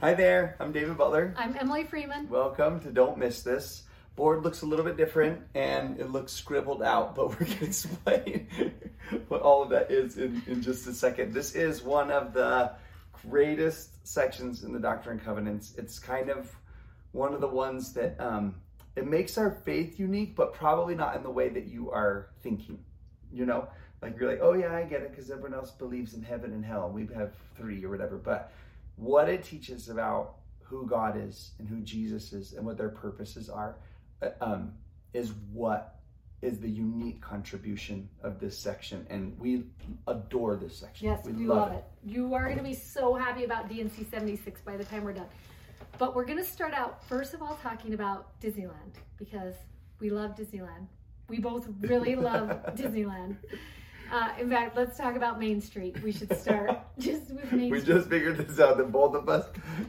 Hi there. I'm David Butler. I'm Emily Freeman. Welcome to Don't Miss This. Board looks a little bit different and it looks scribbled out, but we're going to explain what all of that is in, in just a second. This is one of the greatest sections in the Doctrine and Covenants. It's kind of one of the ones that um, it makes our faith unique, but probably not in the way that you are thinking. You know, like you're like, oh yeah, I get it, because everyone else believes in heaven and hell. We have three or whatever, but what it teaches about who God is and who Jesus is and what their purposes are uh, um, is what is the unique contribution of this section. And we adore this section. Yes, we, we love, love it. it. You are going to be so happy about D&C 76 by the time we're done. But we're going to start out, first of all, talking about Disneyland because we love Disneyland. We both really love Disneyland. Uh, in fact, let's talk about Main Street. We should start just with Main we Street. just figured this out that both of us,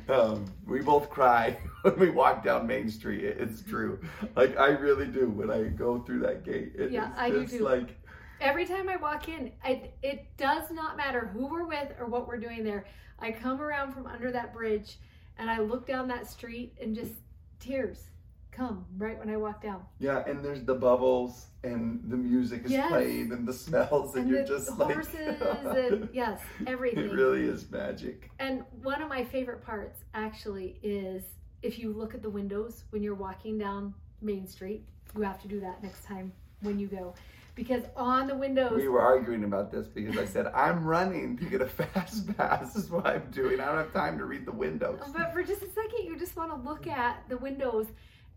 um, we both cry when we walk down Main Street. It's true. Like I really do when I go through that gate. It yeah, I do too. Like every time I walk in, I, it does not matter who we're with or what we're doing there. I come around from under that bridge and I look down that street and just tears come right when I walk down. Yeah, and there's the bubbles and the music is yes. playing and the smells and, and you're just horses like and yes, everything. It really is magic. And one of my favorite parts actually is if you look at the windows when you're walking down Main Street. You have to do that next time when you go. Because on the windows We were arguing about this because I said I'm running to get a fast pass is what I'm doing. I don't have time to read the windows. But for just a second you just want to look at the windows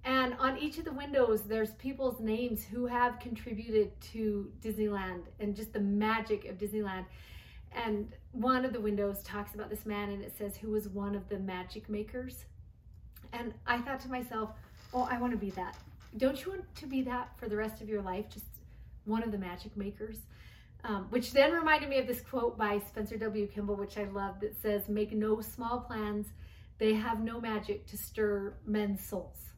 and on each of the windows, there's people's names who have contributed to Disneyland and just the magic of Disneyland. And one of the windows talks about this man and it says, who was one of the magic makers. And I thought to myself, oh, I want to be that. Don't you want to be that for the rest of your life? Just one of the magic makers? Um, which then reminded me of this quote by Spencer W. Kimball, which I love, that says, Make no small plans, they have no magic to stir men's souls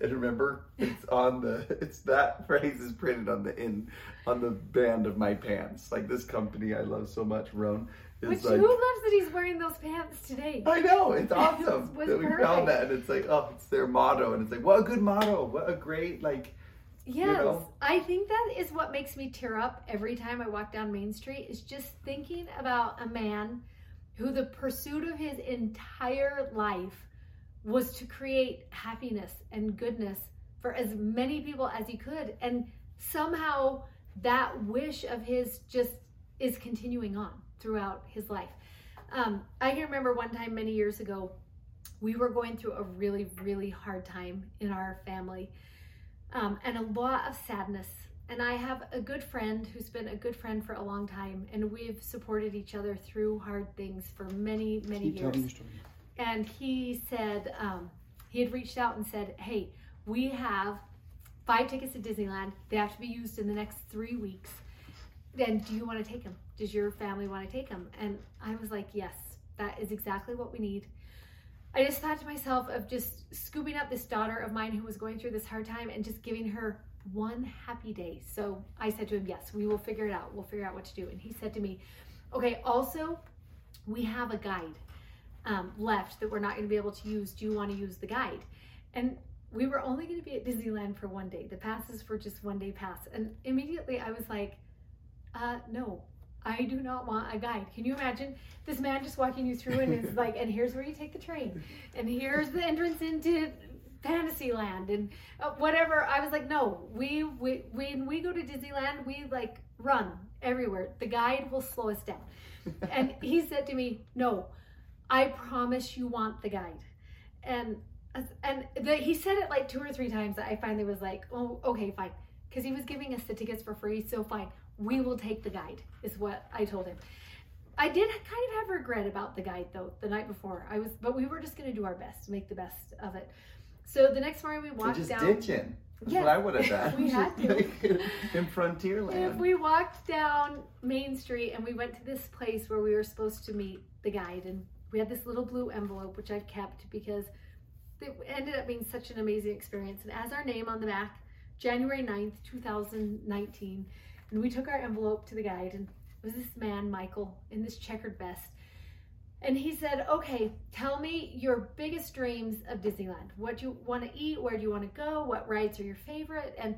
and remember it's on the it's that phrase is printed on the in on the band of my pants like this company i love so much Rhone Which like, who loves that he's wearing those pants today? I know it's awesome that we perfect. found that, and it's like, oh, it's their motto, and it's like, what a good motto, what a great like. Yes, you know? I think that is what makes me tear up every time I walk down Main Street. Is just thinking about a man who the pursuit of his entire life was to create happiness and goodness for as many people as he could. And somehow that wish of his just is continuing on throughout his life. Um, I can remember one time many years ago, we were going through a really, really hard time in our family um, and a lot of sadness. And I have a good friend who's been a good friend for a long time, and we've supported each other through hard things for many, many Keep years and he said um, he had reached out and said, "Hey, we have five tickets to Disneyland. They have to be used in the next three weeks. And do you want to take them? Does your family want to take them?" And I was like, "Yes, that is exactly what we need." I just thought to myself of just scooping up this daughter of mine who was going through this hard time and just giving her one happy day. So I said to him, Yes, we will figure it out. We'll figure out what to do. And he said to me, Okay, also, we have a guide um, left that we're not going to be able to use. Do you want to use the guide? And we were only going to be at Disneyland for one day. The passes for just one day pass. And immediately I was like, uh, no, I do not want a guide. Can you imagine this man just walking you through and it's like, and here's where you take the train, and here's the entrance into Fantasyland, and uh, whatever. I was like, no, we, we when we go to Disneyland, we like run everywhere. The guide will slow us down. and he said to me, no, I promise you want the guide. And and the, he said it like two or three times that I finally was like, oh, okay, fine. Because he was giving us the tickets for free, so fine. We will take the guide, is what I told him. I did kind of have regret about the guide though the night before. I was, but we were just going to do our best make the best of it. So the next morning we walked just down. ditching. That's Yeah. what I would have done. We had to. In Frontierland. If we walked down Main Street and we went to this place where we were supposed to meet the guide, and we had this little blue envelope which I've kept because it ended up being such an amazing experience. And as our name on the back, January 9th, 2019, and we took our envelope to the guide, and it was this man, Michael, in this checkered vest. And he said, Okay, tell me your biggest dreams of Disneyland. What do you want to eat? Where do you want to go? What rides are your favorite? And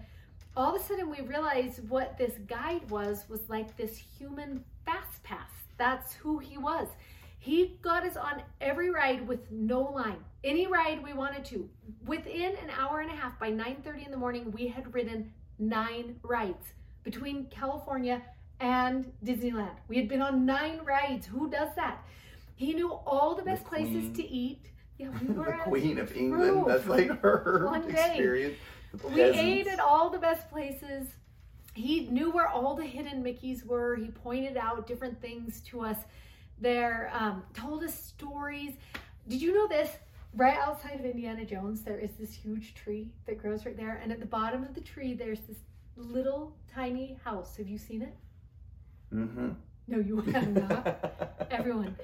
all of a sudden we realized what this guide was was like this human fast pass that's who he was he got us on every ride with no line any ride we wanted to within an hour and a half by 9.30 in the morning we had ridden nine rides between california and disneyland we had been on nine rides who does that he knew all the best places to eat yeah we were the Queen of England. That's like her One day. experience. We ate at all the best places. He knew where all the hidden Mickeys were. He pointed out different things to us there, um, told us stories. Did you know this? Right outside of Indiana Jones, there is this huge tree that grows right there. And at the bottom of the tree, there's this little tiny house. Have you seen it? Mm-hmm. No, you have not. Everyone,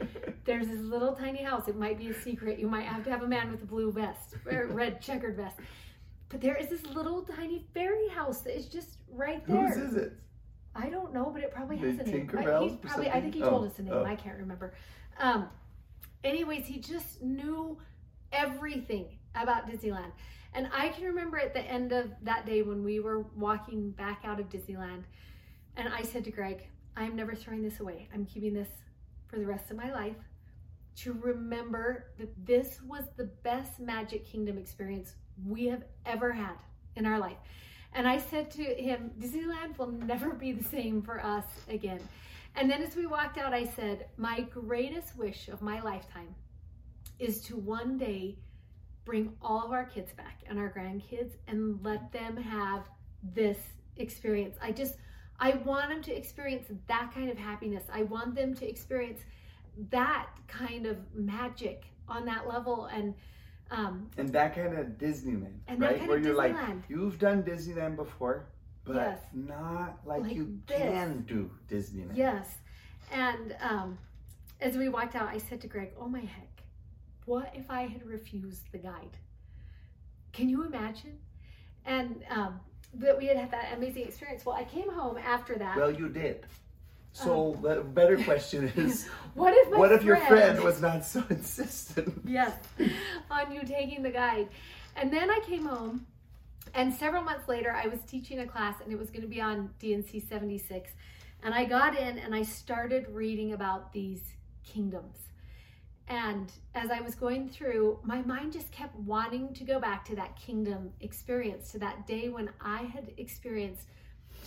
there's this little tiny house. It might be a secret. You might have to have a man with a blue vest, or red checkered vest. But there is this little tiny fairy house that is just right there. Whose is it? I don't know, but it probably The has a name. I- Tinker Bell's He probably, I think he Oh, told us a name. oh. I can't remember. Um, anyways, he just knew everything about Disneyland. And I can remember at the end of that day when we were walking back out of Disneyland, and I said to Greg, I'm never throwing this away. I'm keeping this for the rest of my life to remember that this was the best Magic Kingdom experience we have ever had in our life. And I said to him, Disneyland will never be the same for us again. And then as we walked out, I said, My greatest wish of my lifetime is to one day bring all of our kids back and our grandkids and let them have this experience. I just, I want them to experience that kind of happiness. I want them to experience that kind of magic on that level. And, um, And that kind of Disneyland, right? Where you're like, you've done Disneyland before, but Yes. not like, Like you this. can do Disneyland. Yes. And um, as we walked out, I said to Greg, Oh my heck, what if I had refused the guide? Can you imagine? And um, that we had had that amazing experience. Well, I came home after that. Well, you did. So uh-huh. the better question is, what if what if your friend was not so insistent? yes, on you taking the guide. And then I came home, and several months later, I was teaching a class, and it was going to be on D&C 76. And I got in and I started reading about these kingdoms. And as I was going through, my mind just kept wanting to go back to that kingdom experience, to that day when I had experienced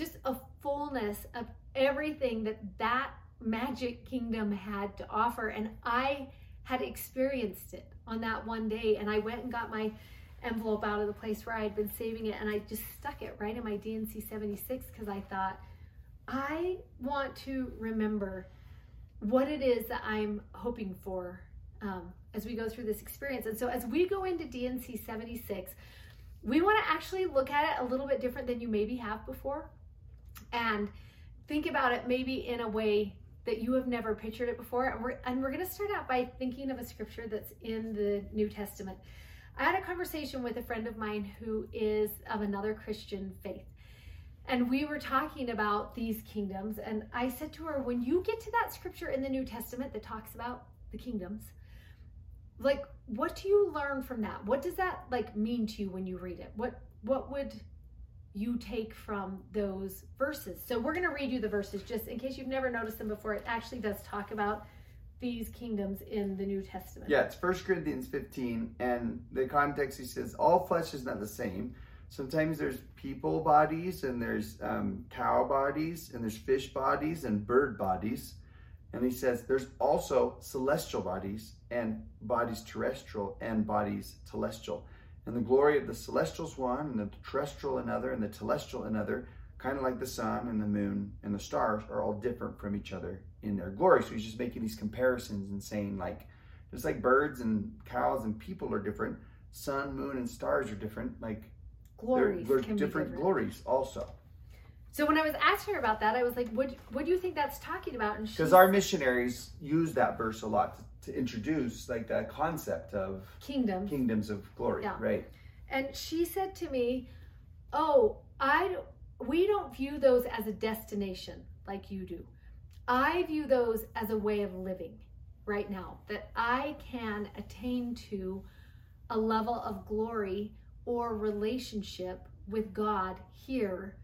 just a fullness of everything that that magic kingdom had to offer. And I had experienced it on that one day. And I went and got my envelope out of the place where I had been saving it and I just stuck it right in my D&C 76 because I thought, I want to remember what it is that I'm hoping for um, as we go through this experience. And so as we go into D&C 76, we want to actually look at it a little bit different than you maybe have before and think about it maybe in a way that you have never pictured it before. And we're, and we're going to start out by thinking of a scripture that's in the New Testament. I had a conversation with a friend of mine who is of another Christian faith. And we were talking about these kingdoms. And I said to her, when you get to that scripture in the New Testament that talks about the kingdoms, like what do you learn from that? What does that like mean to you when you read it? What what would you take from those verses? So we're going to read you the verses just in case you've never noticed them before. It actually does talk about these kingdoms in the New Testament. Yeah, it's First Corinthians 15, and the context he says all flesh is not the same. Sometimes there's people bodies, and there's um, cow bodies, and there's fish bodies, and bird bodies. And he says there's also celestial bodies, and bodies terrestrial, and bodies telestial. And the glory of the celestials one, and the terrestrial another, and the telestial another. kind of like the sun and the moon and the stars are all different from each other in their glory. So he's just making these comparisons and saying, like, just like birds and cows and people are different, sun, moon, and stars are different. Like, Glories they're, they're different, different. glories also. So when I was asking her about that, I was like, "What? What do you think that's talking about?" And Because our missionaries use that verse a lot to, introduce like that concept of kingdom. kingdoms of glory, Yeah. right? And she said to me, "Oh, I we don't view those as a destination like you do. I view those as a way of living right now that I can attain to a level of glory or relationship with God here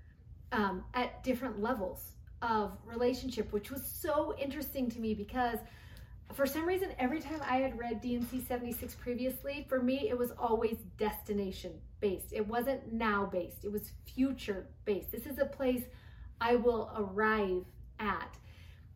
um, at different levels of relationship, which was so interesting to me because for some reason, every time I had read D&C 76 previously, for me, it was always destination based. It wasn't now based, it was future based. This is a place I will arrive at.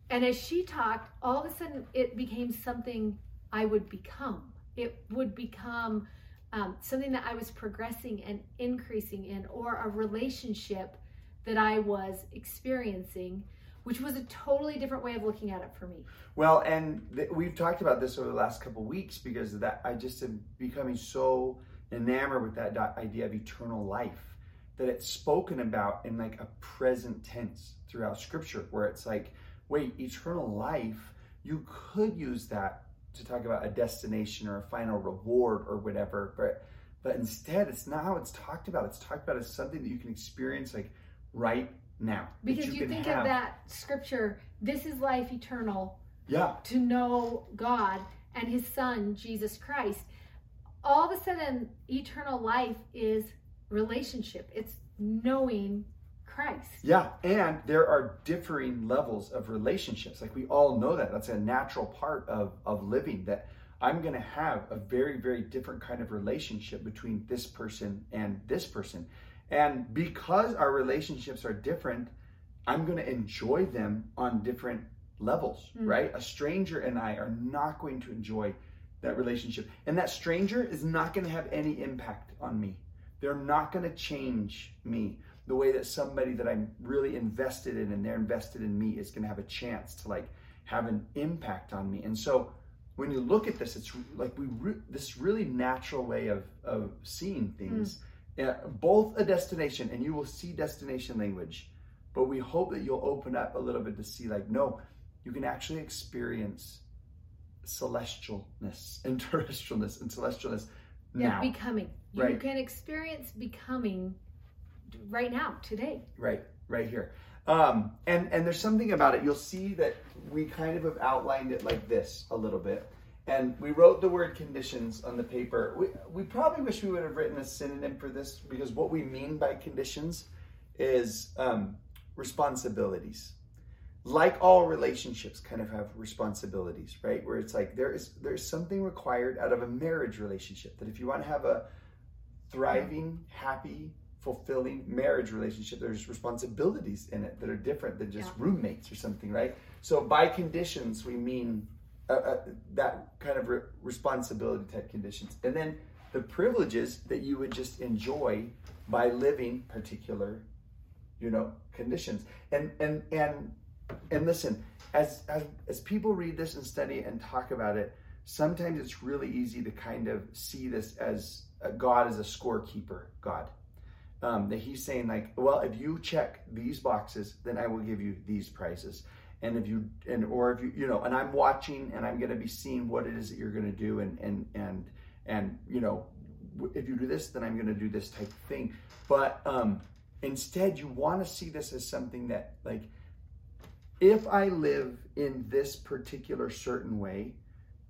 And as she talked, all of a sudden it became something I would become. It would become um, something that I was progressing and increasing in, or a relationship that I was experiencing, which was a totally different way of looking at it for me. Well, and th- we've talked about this over the last couple weeks because that. I just am becoming so enamored with that di- idea of eternal life that it's spoken about in like a present tense throughout Scripture, where it's like, wait, eternal life. You could use that to talk about a destination or a final reward or whatever, but but instead, it's not how it's talked about. It's talked about as something that you can experience like right now. Because you, can think have. of that scripture, this is life eternal, Yeah, to know God and his son, Jesus Christ. All of a sudden, eternal life is relationship, it's knowing Christ. Yeah, and there are differing levels of relationships. Like we all know that. That's a natural part of, of living that I'm going to have a very, very different kind of relationship between this person and this person. And because our relationships are different, I'm going to enjoy them on different levels, Mm. right? A stranger and I are not going to enjoy that relationship. And that stranger is not going to have any impact on me. They're not going to change me the way that somebody that I'm really invested in and they're invested in me is going to have a chance to like have an impact on me. And so when you look at this, it's like we re- this really natural way of of seeing things, uh, both a destination and you will see destination language, but we hope that you'll open up a little bit to see like no, you can actually experience celestialness and terrestrialness and celestialness Yeah, now. becoming. You Right. can experience becoming right now, today. right right here um and and there's something about it you'll see that we kind of have outlined it like this a little bit and we wrote the word conditions on the paper. We, we probably wish we would have written a synonym for this because what we mean by conditions is um, responsibilities. Like all relationships kind of have responsibilities right? Where it's like there is there's something required out of a marriage relationship that if you want to have a thriving happy fulfilling marriage relationship there's responsibilities in it that are different than just Yeah. roommates or something right? So by conditions we mean uh, uh, that kind of re- responsibility type conditions. And then the privileges that you would just enjoy by living particular you know conditions. And and and and listen as as as people read this and study and talk about it sometimes it's really easy to kind of see this as god as a scorekeeper god. Um, that he's saying like well if you check these boxes then i will give you these prizes and if you and or if you you know and i'm watching and i'm going to be seeing what it is that you're going to do and and and and you know if you do this then i'm going to do this type of thing. But um instead you want to see this as something that like if i live in this particular certain way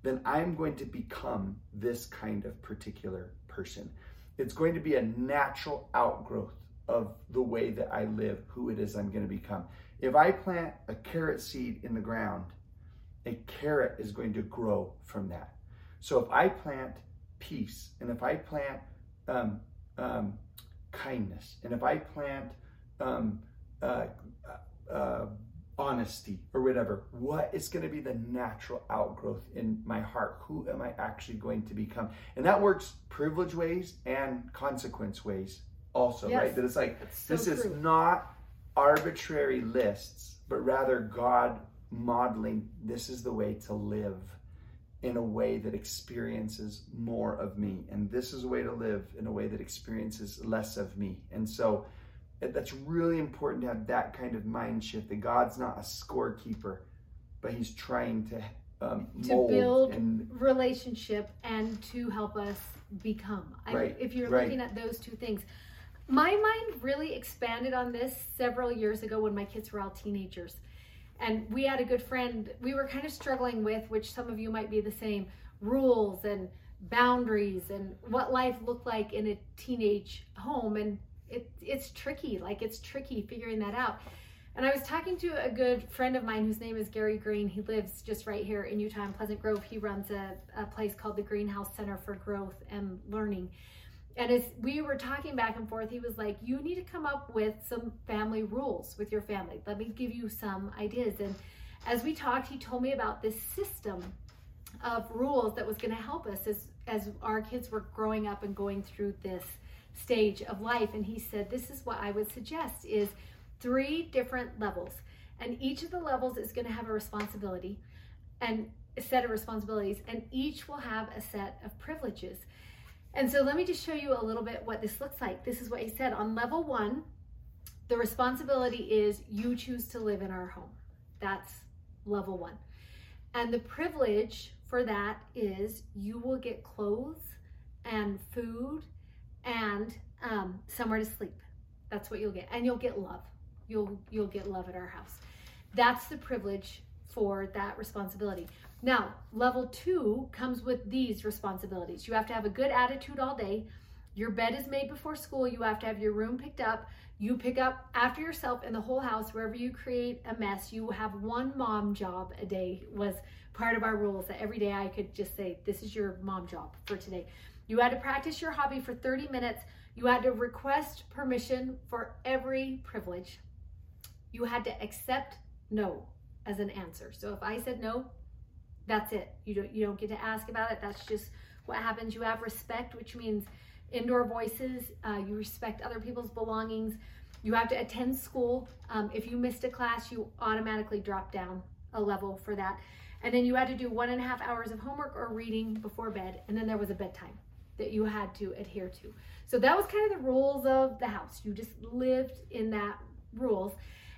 then i'm going to become this kind of particular person. It's going to be a natural outgrowth of the way that i live who it is i'm going to become if i plant a carrot seed in the ground a carrot is going to grow from that. So if i plant peace and if i plant um, um, kindness and if i plant um, uh, uh, honesty or whatever what is going to be the natural outgrowth in my heart? Who am i actually going to become? And that works privilege ways and consequence ways also Yes. right that it's like That's so this is not arbitrary lists, but rather God modeling this is the way to live in a way that experiences more of me. And this is a way to live in a way that experiences less of me. And so that's really important to have that kind of mind shift that God's not a scorekeeper, but He's trying to um, to build and, relationship and to help us become. Right, I, if you're right. looking at those two things, my mind really expanded on this several years ago when my kids were all teenagers. And we had a good friend we were kind of struggling with, which some of you might be the same rules and boundaries and what life looked like in a teenage home. And it, it's tricky, like it's tricky figuring that out. And I was talking to a good friend of mine whose name is Gary Green. He lives just right here in Utah in Pleasant Grove. He runs a, a place called the Greenhouse Center for Growth and Learning. And as we were talking back and forth, he was like, You need to come up with some family rules with your family. Let me give you some ideas. And as we talked, he told me about this system of rules that was going to help us as, as our kids were growing up and going through this stage of life. And he said, This is what I would suggest is three different levels. And each of the levels is going to have a responsibility and a set of responsibilities, and each will have a set of privileges. And so let me just show you a little bit what this looks like. This is what he said. On level one, the responsibility is you choose to live in our home. That's level one. And the privilege for that is you will get clothes and food and um, somewhere to sleep. That's what you'll get. And you'll get love you'll you'll get love at our house. That's the privilege for that responsibility. Now, level 2 comes with these responsibilities. You have to have a good attitude all day. Your bed is made before school. You have to have your room picked up. You pick up after yourself in the whole house wherever you create a mess. You have one mom job a day was part of our rules that every day I could just say this is your mom job for today. You had to practice your hobby for 30 minutes. You had to request permission for every privilege you had to accept no as an answer. So if I said no, that's it. You don't you don't get to ask about it. That's just what happens. You have respect, which means indoor voices. Uh, you respect other people's belongings. You have to attend school. Um, if you missed a class, you automatically drop down a level for that. And then you had to do one and a half hours of homework or reading before bed. And then there was a bedtime that you had to adhere to. So that was kind of the rules of the house. You just lived in that rules.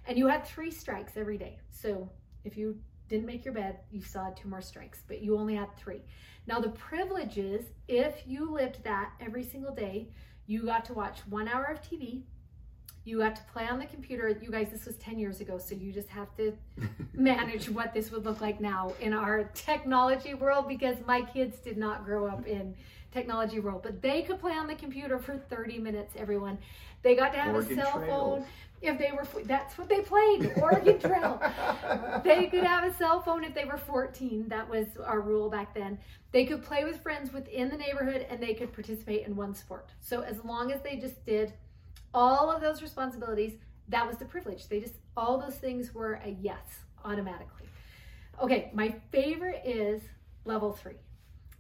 And you had three strikes every day. So if you didn't make your bed, you still had two more strikes, but you only had three. Now, the privileges, if you lived that every single day, you got to watch one hour of TV. You got to play on the computer. You guys, this was 10 years ago, so you just have to manage what this would look like now in our technology world because my kids did not grow up in technology world, but they could play on the computer for 30 minutes, everyone. They got to have Oregon a cell Trail. phone if they were that's what they played oregon trail they could have a cell phone if they were 14 that was our rule back then. They could play with friends within the neighborhood and they could participate in one sport. So as long as they just did all of those responsibilities that was the privilege. They just all those things were a yes automatically. Okay my favorite is level three.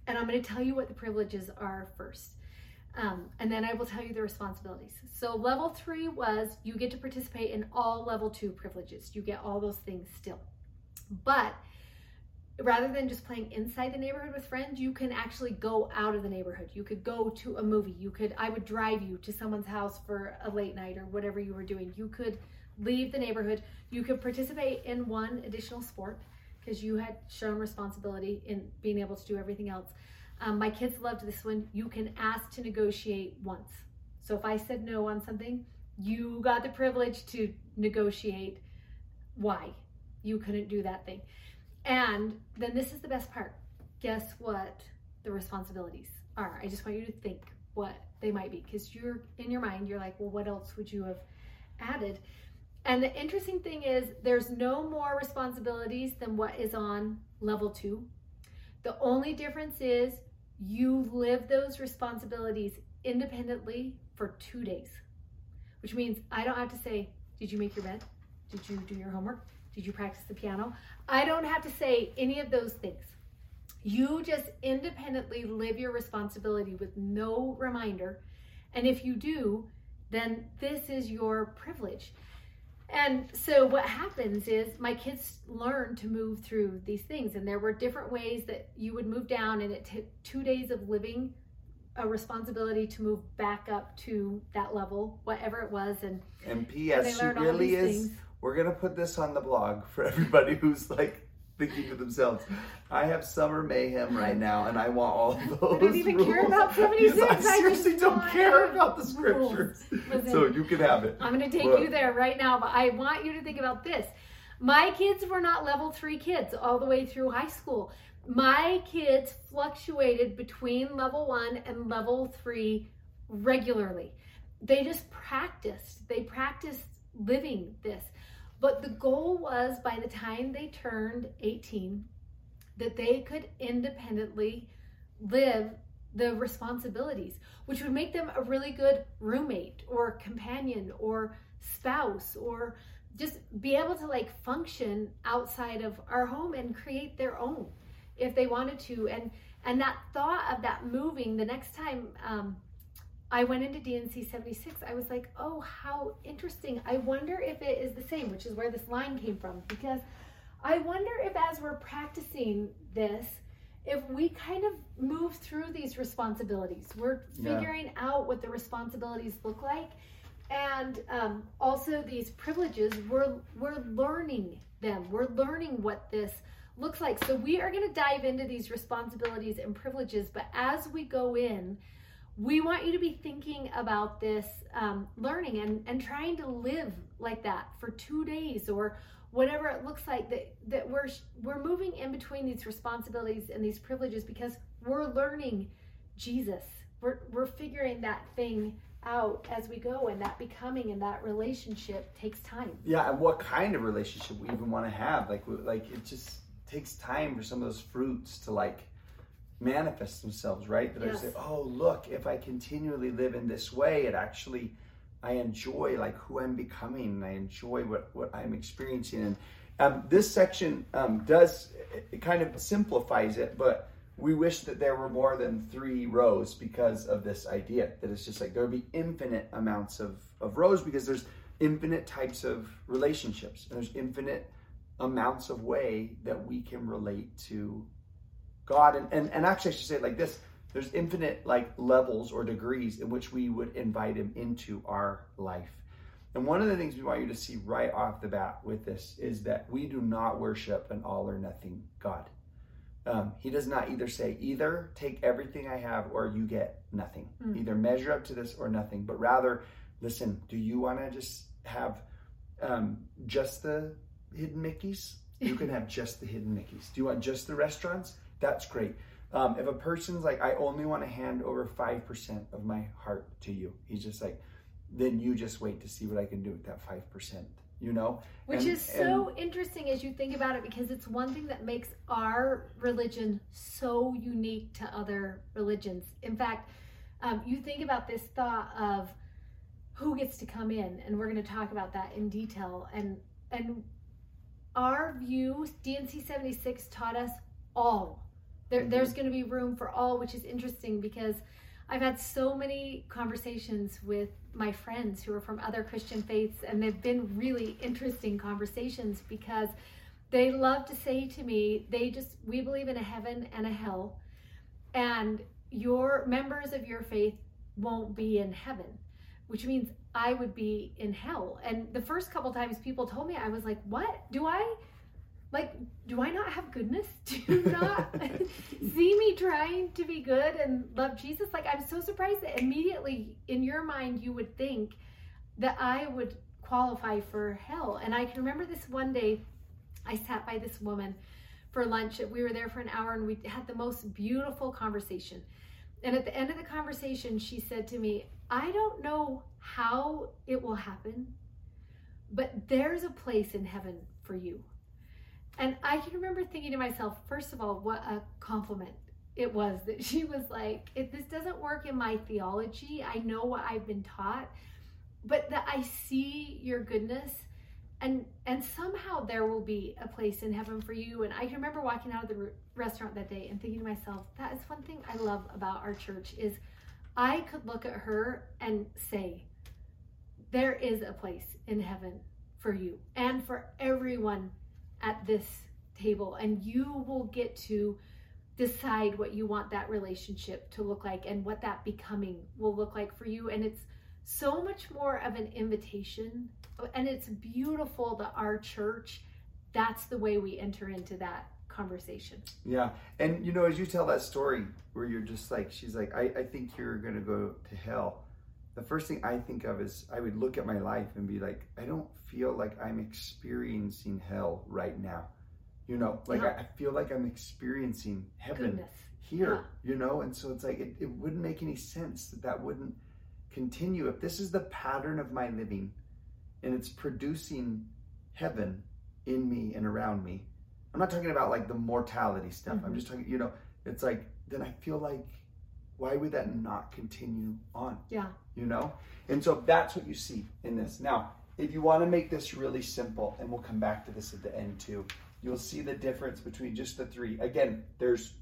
And i'm going to tell you what the privileges are first um, and then I will tell you the responsibilities. So level three was you get to participate in all level two privileges. You get all those things still. But rather than just playing inside the neighborhood with friends, you can actually go out of the neighborhood. You could go to a movie. You could, I would drive you to someone's house for a late night or whatever you were doing. You could leave the neighborhood. You could participate in one additional sport because you had shown responsibility in being able to do everything else. Um, my kids loved this one. You can ask to negotiate once. So if I said no on something, you got the privilege to negotiate why you couldn't do that thing. And then this is the best part. Guess what the responsibilities are? I just want you to think what they might be because you're in your mind, you're like, well, what else would you have added? And the interesting thing is, there's no more responsibilities than what is on level two. The only difference is you live those responsibilities independently for two days, which means I don't have to say, Did you make your bed? Did you do your homework? Did you practice the piano? I don't have to say any of those things. You just independently live your responsibility with no reminder. And if you do, then this is your privilege. And so what happens is my kids learn to move through these things, and there were different ways that you would move down, and it took two days of living a responsibility to move back up to that level, whatever it was, and And P.S. She really is. things. We're gonna put this on the blog for everybody who's like thinking to themselves, "I have summer mayhem right now, and I want all those." I don't even care about 76, Because I I seriously just don't care about the scriptures, Listen. so you can have it. I'm going to take you there right now, but I want you to think about this. My kids were not level three kids all the way through high school. My kids fluctuated between level one and level three regularly. They just practiced, they practiced living this. But the goal was by the time they turned 18, that they could independently live the responsibilities, which would make them a really good roommate or companion or spouse or just be able to like function outside of our home and create their own if they wanted to. And and that thought of that moving the next time um, I went into D&C 76, I was like, oh, how interesting. I wonder if it is the same, which is where this line came from. Because I wonder if as we're practicing this, if we kind of move through these responsibilities, we're Yeah. figuring out what the responsibilities look like. And um, also these privileges, we're, we're learning them. We're learning what this looks like. So we are going to dive into these responsibilities and privileges. But as we go in, we want you to be thinking about this um, learning and, and trying to live like that for two days or whatever it looks like that, that we're we're moving in between these responsibilities and these privileges because we're learning jesus we're, we're figuring that thing out as we go and that becoming and that relationship takes time Yeah, and what kind of relationship we even want to have? Like, like it just takes time for some of those fruits to like manifest themselves, right? That I say, oh, look, if I continually live in this way, it actually, I enjoy like who I'm becoming, and I enjoy what what I'm experiencing. And um, this section um, does it, it kind of simplifies it, but we wish that there were more than three rows because of this idea that it's just like there would be infinite amounts of, of rows because there's infinite types of relationships and there's infinite amounts of way that we can relate to God and, and, and actually I should say it like this there's infinite like levels or degrees in which we would invite him into our life. And one of the things we want you to see right off the bat with this is that we do not worship an all or nothing God. Um, he does not either say, either take everything I have or you get nothing. Mm. Either measure up to this or nothing. But rather, listen, do you want to just have um, just the hidden Mickeys? You can have just the hidden Mickeys. Do you want just the restaurants? That's great. Um, if a person's like, I only want to hand over 5% of my heart to you, he's just like, then you just wait to see what I can do with that 5%, you know? Which And- is so interesting as you think about it because it's one thing that makes our religion so unique to other religions. In fact, um, you think about this thought of who gets to come in, and we're going to talk about that in detail. And and our view, D&C seventy six taught us all. There, Mhm. There's going to be room for all, which is interesting because I've had so many conversations with my friends who are from other Christian faiths, and they've been really interesting conversations because they love to say to me, they just, we believe in a heaven and a hell, and your members of your faith won't be in heaven, which means I would be in hell. And the first couple times people told me, I was like, what? Do I? Like, do I not have goodness? Do you not see me trying to be good and love Jesus? Like, I'm so surprised that immediately in your mind you would think that I would qualify for hell. And I can remember this one day, I sat by this woman for lunch. We were there for an hour and we had the most beautiful conversation. And at the end of the conversation, she said to me, I don't know how it will happen, but there's a place in heaven for you. And I can remember thinking to myself, first of all, what a compliment it was that she was like, if this doesn't work in my theology, I know what I've been taught, but that I see your goodness and and somehow there will be a place in heaven for you. And I can remember walking out of the re- restaurant that day and thinking to myself, that is one thing I love about our church is I could look at her and say, there is a place in heaven for you and for everyone at this table. And you will get to decide what you want that relationship to look like and what that becoming will look like for you. And it's so much more of an invitation. And it's beautiful that our church, that's the way we enter into that conversation. Yeah. And you know, as you tell that story where you're just like, she's like, I, I think you're to go to hell. The first thing I think of is I would look at my life and be like, I don't feel like I'm experiencing hell right now. You know, like Yeah. I, feel like I'm experiencing heaven Goodness. here, you know? And so it's like, it, it wouldn't make any sense that that wouldn't continue. If this is the pattern of my living and it's producing heaven in me and around me, I'm not talking about like the mortality stuff. I'm Mhm. just talking, you know, it's like, then I feel like, why would that not continue on? Yeah. You know? And so that's what you see in this. Now, if you want to make this really simple, and we'll come back to this at the end too, you'll see the difference between just the three. Again, there's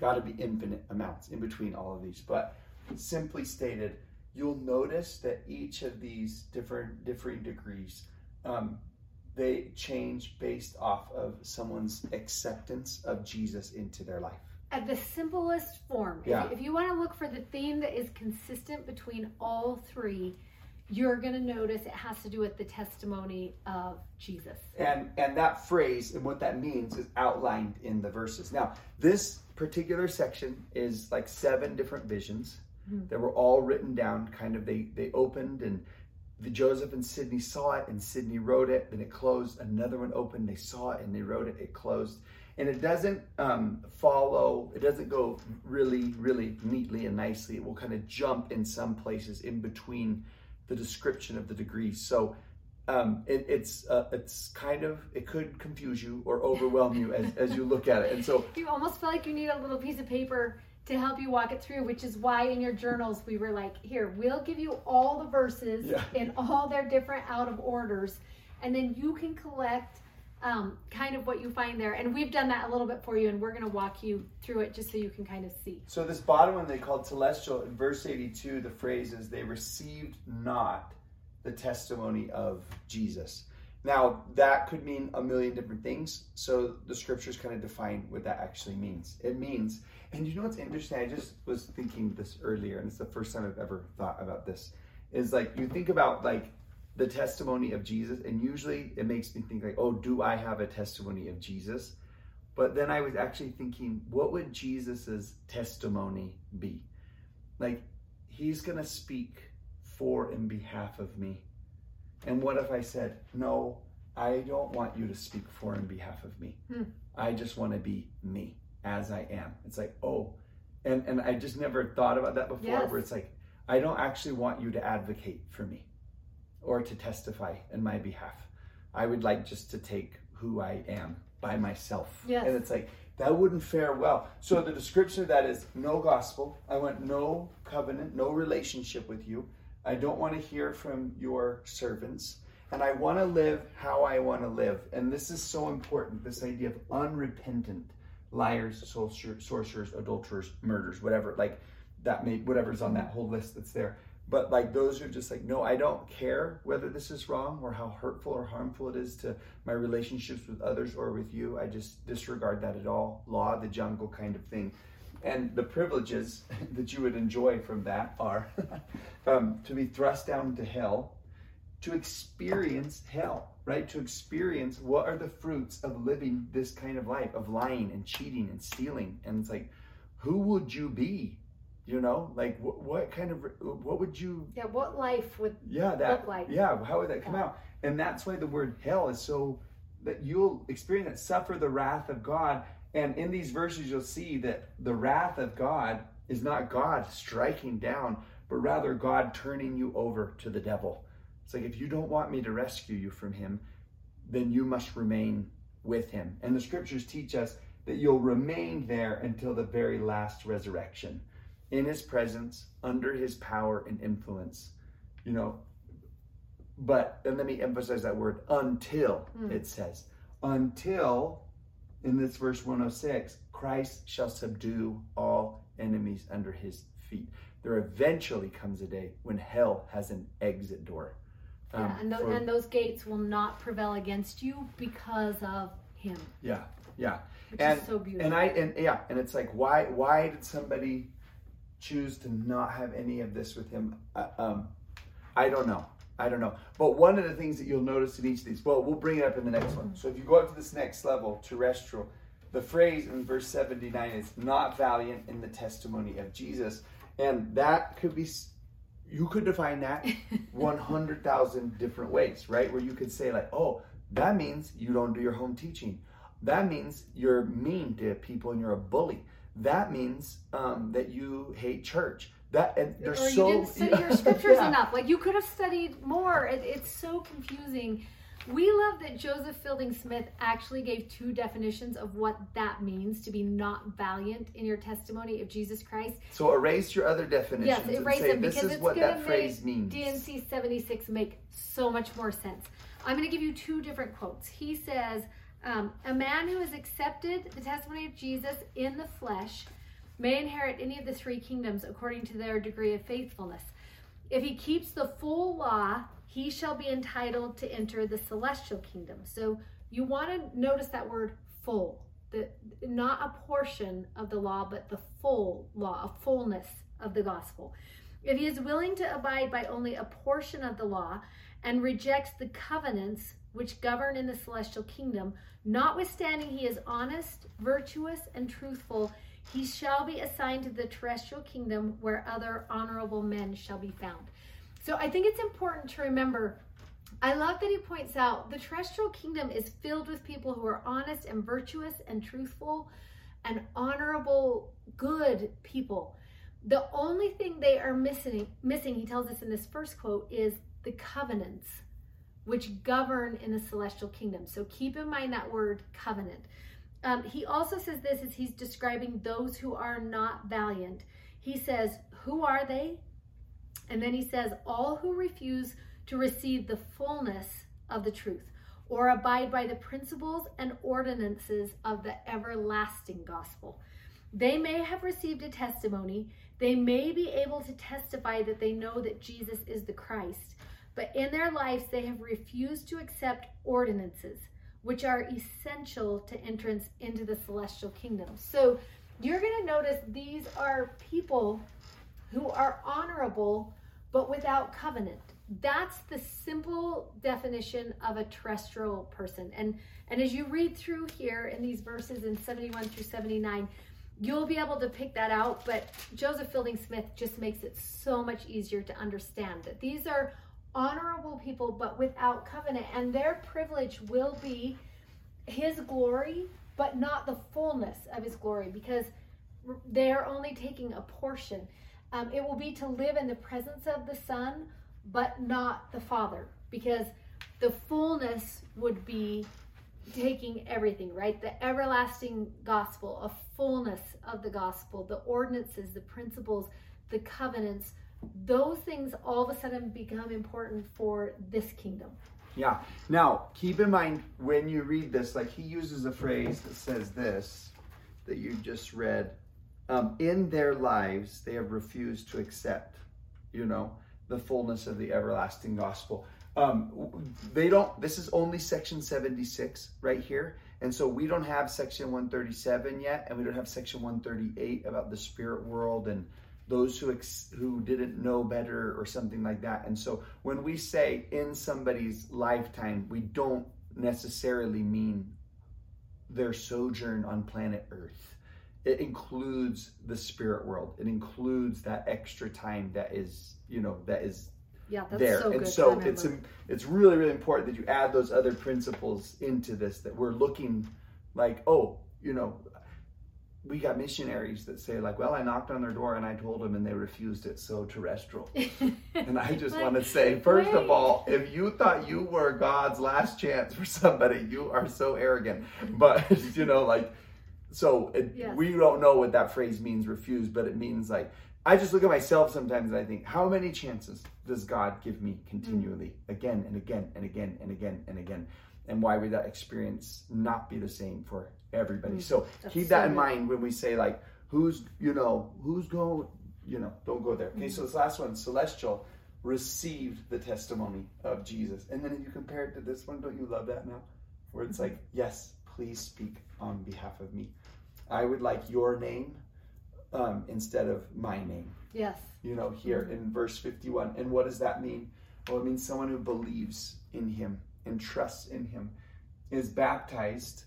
got to be infinite amounts in between all of these, but simply stated, you'll notice that each of these different differing degrees, um, they change based off of someone's acceptance of Jesus into their life. At the simplest form, if- Yeah. if, you want to look for the theme that is consistent between all three, you're going to notice it has to do with the testimony of Jesus. and and that phrase and what that means is outlined in the verses now this particular section is like seven different visions Mhm. that were all written down kind of they they opened and the joseph and sidney saw it and sidney wrote it then it closed another one opened they saw it and they wrote it it closed and it doesn't um, follow it doesn't go really really neatly and nicely. It will kind of jump in some places in between the description of the degrees so um, it, it's uh, it's kind of it could confuse you or overwhelm you as, as you look at it. And so You almost feel like you need a little piece of paper to help you walk it through, which is why in your journals we were like, here, we'll give you all the verses Yeah. in all their different out of orders, and then you can collect um, kind of what you find there. And we've done that a little bit for you, and we're going to walk you through it just so you can kind of see. So this bottom one they called celestial. In verse 82, the phrase is they received not the testimony of Jesus. Now that could mean a million different things. So the scriptures kind of define what that actually means. It means, and you know what's interesting? I just was thinking this earlier, and it's the first time I've ever thought about this. Is like you think about like the testimony of Jesus, and usually it makes me think like, oh, do I have a testimony of Jesus? But then I was actually thinking, what would Jesus's testimony be? Like, he's going to speak for and behalf of me. And what if I said, no, I don't want you to speak for and behalf of me. Hmm. I just want to be me as I am. It's like, oh, and, and I just never thought about that before, Yes. where it's like, I don't actually want you to advocate for me or to testify in my behalf. I would like just to take who I am by myself. Yes. And it's like, that wouldn't fare well. So the description of that is no gospel. I want no covenant, no relationship with you. I don't want to hear from your servants. And I want to live how I want to live. And this is so important this idea of unrepentant liars, sorcer- sorcerers, adulterers, murders, whatever. Like that may, whatever's on that whole list that's there. But like those are just like, no, I don't care whether this is wrong or how hurtful or harmful it is to my relationships with others or with you. I just disregard that at all. Law of the jungle kind of thing. And the privileges that you would enjoy from that are um, to be thrust down to hell, to experience hell, right? To experience what are the fruits of living this kind of life, of lying and cheating and stealing. And it's like, who would you be? You know, like what, what kind of, what would you Yeah, what life would yeah that look like. yeah how would that come Yeah. out? And that's why the word hell is so that you'll experience that suffer the wrath of god. And in these verses you'll see that the wrath of god is not god striking down but rather god turning you over to the devil. It's like if you don't want me to rescue you from him then you must remain with him. And the scriptures teach us that you'll remain there until the very last resurrection in his presence under his power and influence you know but and let me emphasize that word until Hmm. it says until in this verse 106 christ shall subdue all enemies under his feet there eventually comes a day when hell has an exit door Um, yeah, and, tho- for- and those gates will not prevail against you because of him, yeah, yeah. which And- is so beautiful. And I and yeah, and it's like why why did somebody choose to not have any of this with him? Uh, um, I don't know. I don't know. But one of the things that you'll notice in each of these, well, we'll bring it up in the next one. So if you go up to this next level, terrestrial, the phrase in verse 79 is not valiant in the testimony of Jesus. And that could be, you could define that 100,000 different ways, right? Where you could say, like, oh, that means you don't do your home teaching. That means you're mean to people and you're a bully. That means um, that you hate church. That and or they're you so didn't study your scriptures Yeah. enough. Like you could have studied more. It, it's so confusing. We love that Joseph Fielding Smith actually gave two definitions of what that means to be not valiant in your testimony of Jesus Christ. So erase your other definitions Yes, and erase say them this because is it's what that phrase means. D&C 76 make so much more sense. I'm going to give you two different quotes. He says, um, A man who has accepted the testimony of Jesus in the flesh may inherit any of the three kingdoms according to their degree of faithfulness. If he keeps the full law, he shall be entitled to enter the celestial kingdom. So you want to notice that word full, the, not a portion of the law, but the full law, a fullness of the gospel. If he is willing to abide by only a portion of the law and rejects the covenants which govern in the celestial kingdom, notwithstanding he is honest, virtuous, and truthful, he shall be assigned to the terrestrial kingdom where other honorable men shall be found. So I think it's important to remember. I love that he points out the terrestrial kingdom is filled with people who are honest and virtuous and truthful and honorable, good people. The only thing they are missing, missing, he tells us in this first quote, is the covenants which govern in the celestial kingdom. So keep in mind that word covenant. Um, he also says this as he's describing those who are not valiant. He says, Who are they? And then he says, All who refuse to receive the fullness of the truth or abide by the principles and ordinances of the everlasting gospel. They may have received a testimony. They may be able to testify that they know that Jesus is the Christ, but in their lives they have refused to accept ordinances, which are essential to entrance into the celestial kingdom. So you're going to notice these are people who are honorable but without covenant. That's the simple definition of a terrestrial person. And and as you read through here in these verses in 71 through 79, you'll be able to pick that out, but Joseph Fielding Smith just makes it so much easier to understand that these are honorable people but without covenant and their privilege will be his glory but not the fullness of his glory because they are only taking a portion. Um, it will be to live in the presence of the Son, but not the Father, because the fullness would be taking everything, right? The everlasting gospel, a fullness of the gospel, the ordinances, the principles, the covenants, those things all of a sudden become important for this kingdom. Yeah. Now, keep in mind when you read this, like he uses a phrase that says this that you just read. Um, in their lives, they have refused to accept, you know, the fullness of the everlasting gospel. Um, they don't, this is only section 76 right here. And so we don't have section 137 yet, and we don't have section 138 about the spirit world and those who ex- who didn't know better or something like that. And so when we say in somebody's lifetime, we don't necessarily mean their sojourn on planet Earth. It includes the spirit world. It includes that extra time that is, you know, that is Yeah, that's there. so good. and so it's it's really really important that you add those other principles into this that we're looking like, oh, you know, we got missionaries that say like, well, I knocked on their door and I told them and they refused it. So terrestrial. And I just Like, want to say, first wait. of all, if you thought you were God's last chance for somebody, you are so arrogant. But you know, like, so it, we don't know what that phrase means, refuse, but it means like, I just look at myself sometimes and I think, how many chances does God give me continually, mm. again and again and again and again and again? And why would that experience not be the same for everybody? Mm, so keep that in mind when we say like, who's, you know, who's going, you know, don't go there. Okay, so this last one, celestial. received the testimony of Jesus. And then if you compare it to this one, don't you love that now? Where it's like, yes, please speak on behalf of me. I would like your name um, instead of my name. Yes. You know, here mm-hmm. in verse 51. And what does that mean? Well, it means someone who believes in him and trusts in him is baptized,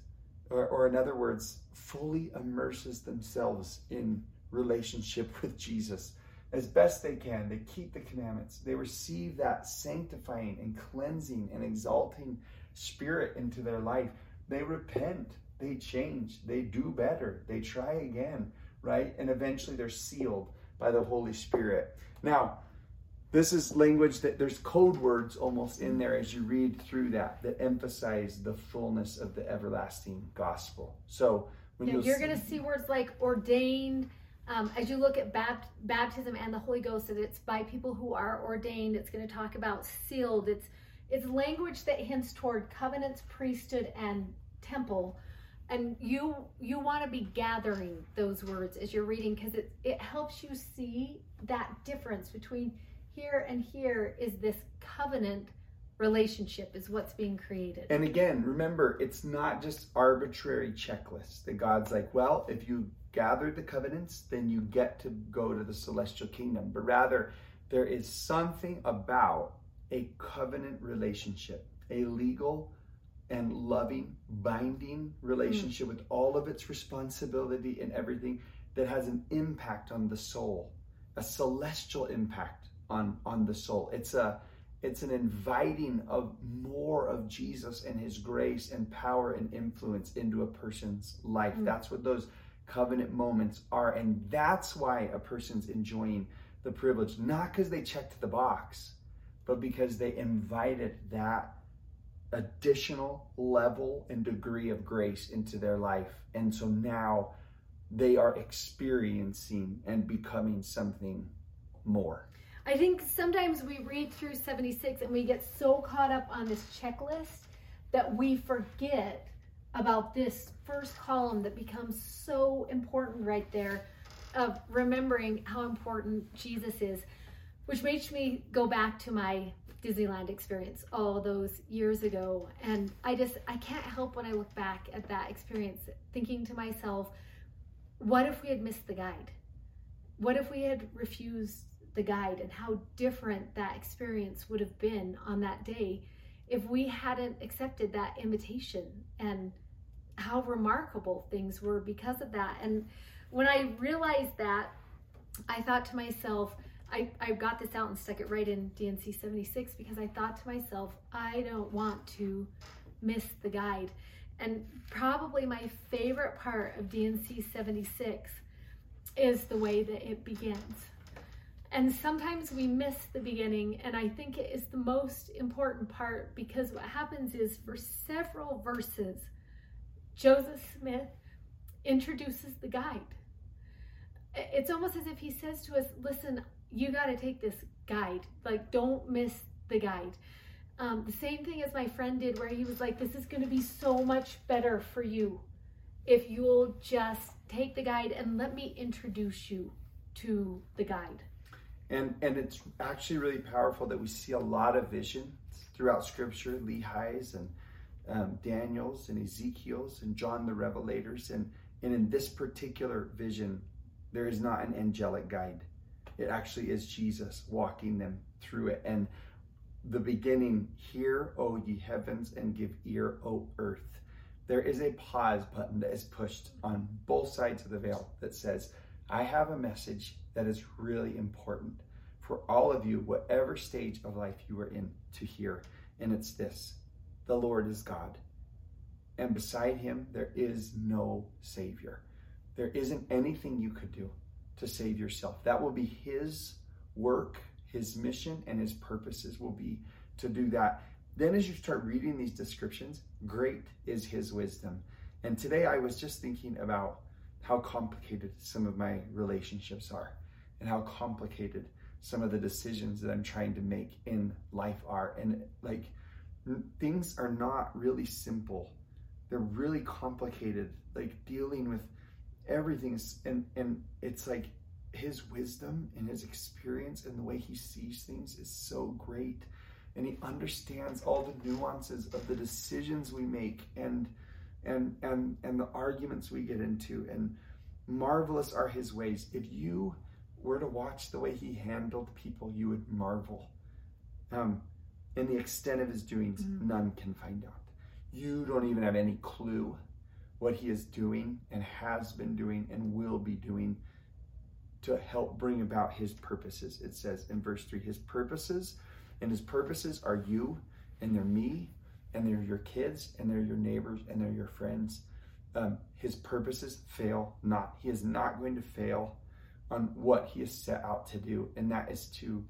or, or in other words, fully immerses themselves in relationship with Jesus as best they can. They keep the commandments. They receive that sanctifying and cleansing and exalting spirit into their life. They repent. They change. They do better. They try again, right? And eventually they're sealed by the Holy Spirit. Now, this is language that there's code words almost in there as you read through that that emphasize the fullness of the everlasting gospel. So when yeah, you're going to see words like ordained, um, as you look at bapt- baptism and the Holy Ghost, that it's by people who are ordained. It's going to talk about sealed. It's it's language that hints toward covenants, priesthood, and temple. And you you want to be gathering those words as you're reading because it it helps you see that difference between here and here is this covenant relationship is what's being created. And again, remember, it's not just arbitrary checklists that God's like, well, if you gathered the covenants, then you get to go to the celestial kingdom. But rather, there is something about a covenant relationship, a legal and loving, binding relationship mm. with all of its responsibility and everything that has an impact on the soul, a celestial impact on on the soul. It's a it's an inviting of more of Jesus and his grace and power and influence into a person's life. Mm. That's what those covenant moments are and that's why a person's enjoying the privilege not because they checked the box but because they invited that additional level and degree of grace into their life and so now they are experiencing and becoming something more I think sometimes we read through 76 and we get so caught up on this checklist that we forget about this first column that becomes so important right there of remembering how important Jesus is, which makes me go back to my Disneyland experience all those years ago. And I just, I can't help when I look back at that experience thinking to myself, what if we had missed the guide? What if we had refused the guide and how different that experience would have been on that day if we hadn't accepted that invitation and how remarkable things were because of that. And when I realized that, I thought to myself, I, I got this out and stuck it right in D&C 76 because I thought to myself, I don't want to miss the guide. And probably my favorite part of D&C 76 is the way that it begins. And sometimes we miss the beginning, and I think it is the most important part because what happens is for several verses, Joseph Smith introduces the guide. It's almost as if he says to us, Listen, you got to take this guide. Like, don't miss the guide. Um, the same thing as my friend did, where he was like, This is going to be so much better for you if you'll just take the guide and let me introduce you to the guide. And, and it's actually really powerful that we see a lot of vision throughout scripture, Lehi's and um, Daniel's and Ezekiel's and John the Revelators. And, and in this particular vision, there is not an angelic guide. It actually is Jesus walking them through it. And the beginning, hear, O ye heavens, and give ear, O earth. There is a pause button that is pushed on both sides of the veil that says, I have a message that is really important for all of you, whatever stage of life you are in, to hear. And it's this the Lord is God. And beside him, there is no Savior. There isn't anything you could do to save yourself. That will be his work, his mission, and his purposes will be to do that. Then, as you start reading these descriptions, great is his wisdom. And today I was just thinking about how complicated some of my relationships are and how complicated some of the decisions that I'm trying to make in life are. And like things are not really simple. They're really complicated, like dealing with everything. And, and it's like, his wisdom and his experience and the way he sees things is so great. And he understands all the nuances of the decisions we make and and and and the arguments we get into and marvelous are his ways. If you were to watch the way he handled people, you would marvel. Um, in the extent of his doings, mm-hmm. none can find out. You don't even have any clue what he is doing and has been doing and will be doing to help bring about his purposes. It says in verse 3 his purposes, and his purposes are you, and they're me, and they're your kids, and they're your neighbors, and they're your friends. Um, his purposes fail not. He is not going to fail on what he has set out to do, and that is to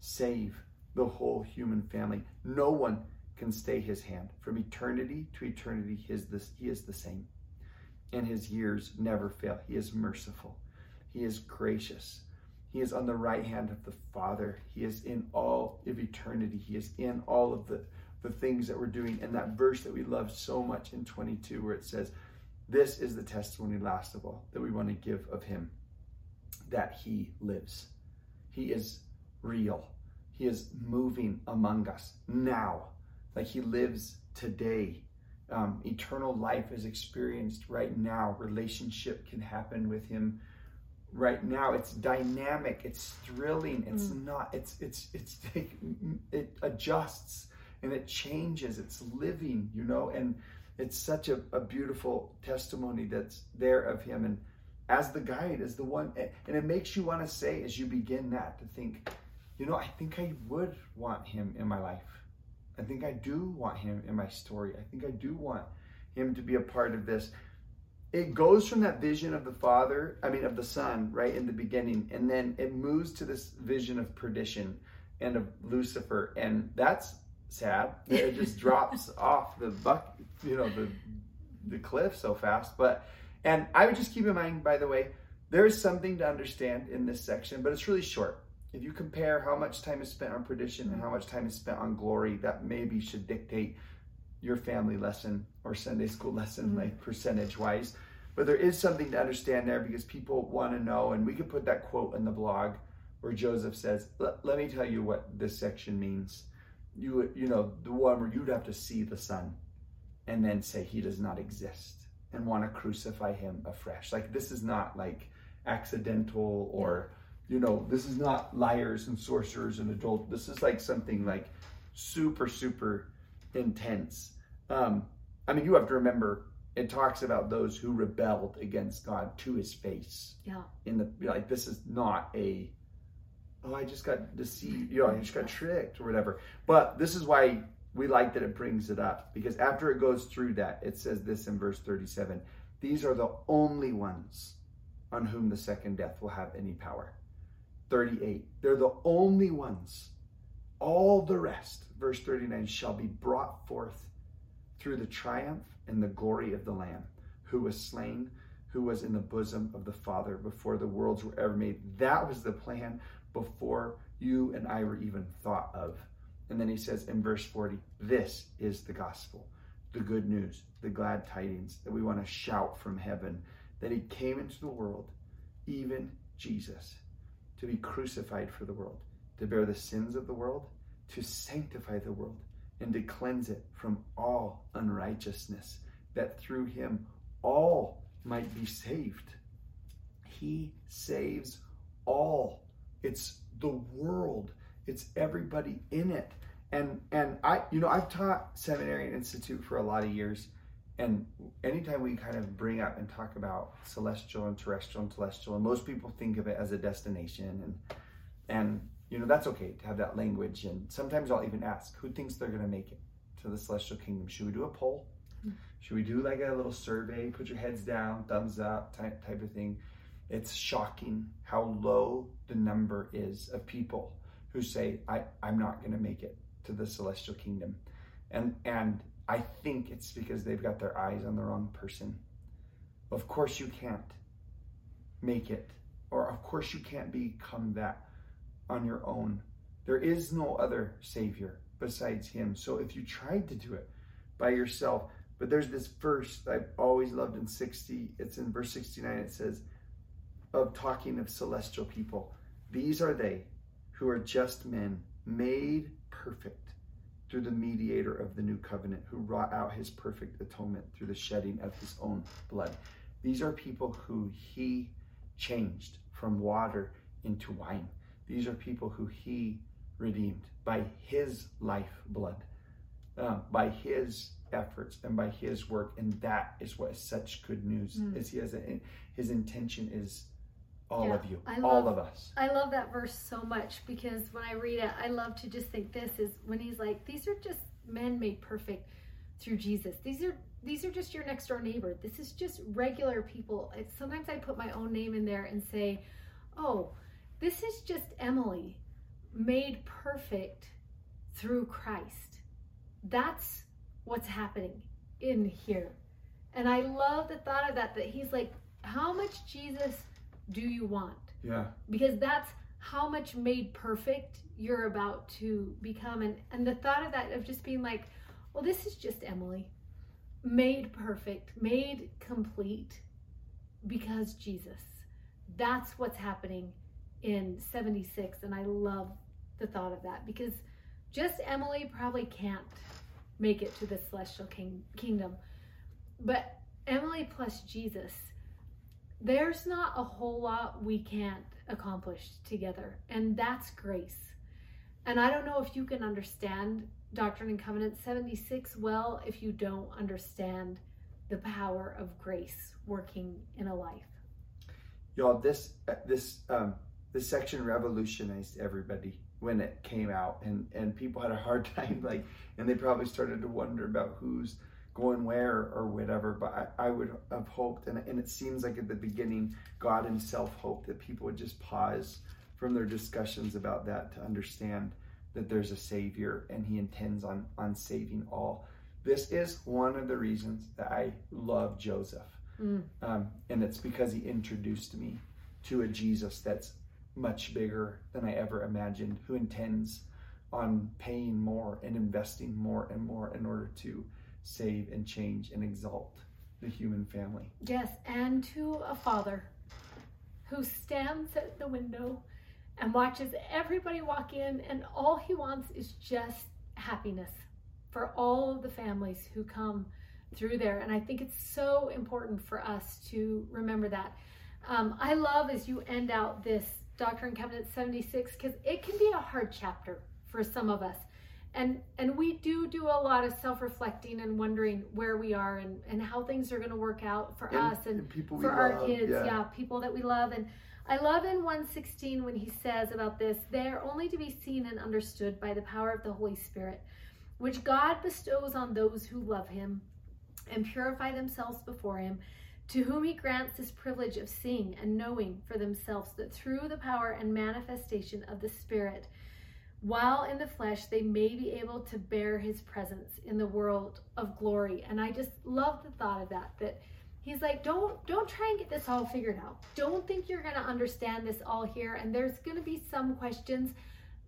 save the whole human family. No one can stay his hand. From eternity to eternity, he is, this, he is the same. And his years never fail. He is merciful. He is gracious. He is on the right hand of the Father. He is in all of eternity. He is in all of the, the things that we're doing. And that verse that we love so much in 22, where it says, This is the testimony last of all that we want to give of him that he lives. He is real. He is moving among us now like he lives today. Um, eternal life is experienced right now. Relationship can happen with him right now. It's dynamic. It's thrilling. It's mm. not. It's it's it's it adjusts and it changes. It's living, you know, and it's such a, a beautiful testimony that's there of him and as the guide, as the one, and it makes you want to say as you begin that to think, you know, I think I would want him in my life. I think I do want him in my story. I think I do want him to be a part of this. It goes from that vision of the Father, I mean, of the Son, right, in the beginning, and then it moves to this vision of perdition and of Lucifer. And that's sad. It just drops off the buck, you know, the the cliff so fast. But and I would just keep in mind, by the way, there is something to understand in this section, but it's really short. If you compare how much time is spent on perdition and how much time is spent on glory, that maybe should dictate your family lesson or Sunday school lesson, mm-hmm. like percentage wise. But there is something to understand there because people want to know, and we could put that quote in the blog where Joseph says, "Let me tell you what this section means." You, you know, the one where you'd have to see the Son, and then say he does not exist, and want to crucify him afresh. Like this is not like accidental or you know, this is not liars and sorcerers and adults. This is like something like super, super intense. Um, I mean, you have to remember it talks about those who rebelled against God to his face. Yeah. In the like this is not a oh, I just got deceived, you know, I just got tricked or whatever. But this is why we like that it brings it up because after it goes through that, it says this in verse 37 these are the only ones on whom the second death will have any power. 38. They're the only ones. All the rest, verse 39, shall be brought forth through the triumph and the glory of the Lamb, who was slain, who was in the bosom of the Father before the worlds were ever made. That was the plan before you and I were even thought of. And then he says in verse 40, this is the gospel, the good news, the glad tidings that we want to shout from heaven that he came into the world, even Jesus, to be crucified for the world, to bear the sins of the world, to sanctify the world, and to cleanse it from all unrighteousness, that through him all might be saved. He saves all. It's the world. It's everybody in it. And and I, you know, I've taught seminary and institute for a lot of years, and anytime we kind of bring up and talk about celestial and terrestrial and celestial, and most people think of it as a destination, and and you know that's okay to have that language. And sometimes I'll even ask, who thinks they're going to make it to the celestial kingdom? Should we do a poll? Hmm. Should we do like a little survey? Put your heads down, thumbs up, type type of thing. It's shocking how low the number is of people who say, I, I'm not going to make it to the celestial kingdom. And and I think it's because they've got their eyes on the wrong person. Of course, you can't make it, or of course, you can't become that on your own. There is no other Savior besides Him. So if you tried to do it by yourself, but there's this verse I've always loved in 60, it's in verse 69, it says, of talking of celestial people. These are they who are just men, made perfect through the mediator of the new covenant, who wrought out his perfect atonement through the shedding of his own blood. These are people who he changed from water into wine. These are people who he redeemed by his life blood, uh, by his efforts and by his work and that is what is such good news mm. is he has a, his intention is all yeah, of you all of us. I love that verse so much because when i read it i love to just think this is when he's like these are just men made perfect through jesus. These are these are just your next door neighbor. This is just regular people. It's, sometimes i put my own name in there and say oh this is just emily made perfect through christ. That's what's happening in here. And I love the thought of that, that he's like, how much Jesus do you want? Yeah. Because that's how much made perfect you're about to become. And, and the thought of that, of just being like, well, this is just Emily, made perfect, made complete because Jesus. That's what's happening in 76. And I love the thought of that because just Emily probably can't make it to the celestial king, kingdom. But Emily plus Jesus, there's not a whole lot we can't accomplish together, and that's grace. And I don't know if you can understand Doctrine and Covenant 76 well if you don't understand the power of grace working in a life. Y'all, this uh, this um, this section revolutionized everybody when it came out and and people had a hard time like and they probably started to wonder about who's going where or whatever but i, I would have hoped and, and it seems like at the beginning god himself hoped that people would just pause from their discussions about that to understand that there's a savior and he intends on on saving all this is one of the reasons that i love joseph mm. um, and it's because he introduced me to a jesus that's much bigger than I ever imagined, who intends on paying more and investing more and more in order to save and change and exalt the human family. Yes, and to a father who stands at the window and watches everybody walk in, and all he wants is just happiness for all of the families who come through there. And I think it's so important for us to remember that. Um, I love as you end out this Doctrine and Covenants 76 because it can be a hard chapter for some of us. And and we do do a lot of self-reflecting and wondering where we are and, and how things are going to work out for and, us and, and for our love, kids. Yeah. yeah, people that we love. And I love in 116 when he says about this, they are only to be seen and understood by the power of the Holy Spirit, which God bestows on those who love him and purify themselves before him to whom he grants this privilege of seeing and knowing for themselves that through the power and manifestation of the Spirit, while in the flesh, they may be able to bear his presence in the world of glory. And I just love the thought of that, that he's like, don't, don't try and get this all figured out. Don't think you're going to understand this all here. And there's going to be some questions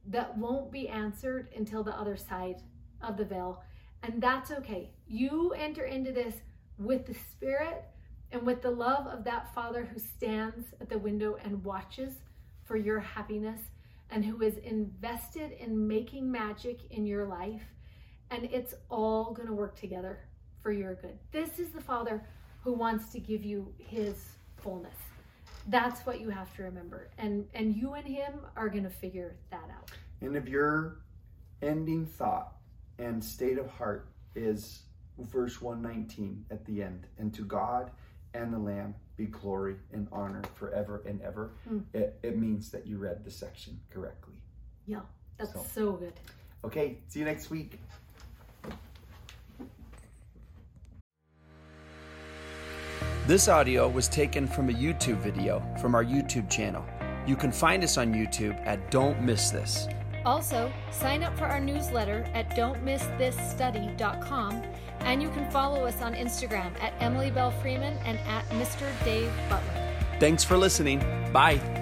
that won't be answered until the other side of the veil. And that's okay. You enter into this with the Spirit and with the love of that Father who stands at the window and watches for your happiness and who is invested in making magic in your life, and it's all going to work together for your good. This is the Father who wants to give you his fullness. That's what you have to remember. And and you and him are going to figure that out. And if your ending thought and state of heart is verse 119 at the end, and to God and the Lamb be glory and honor forever and ever. Mm. It, it means that you read the section correctly. Yeah, that's so, so good. Okay, see you next week. This audio was taken from a YouTube video from our YouTube channel. You can find us on YouTube at Don't Miss This. Also, sign up for our newsletter at don'tmissthisstudy.com and you can follow us on Instagram at Emily Belle Freeman and at Mr. Dave Butler. Thanks for listening. Bye.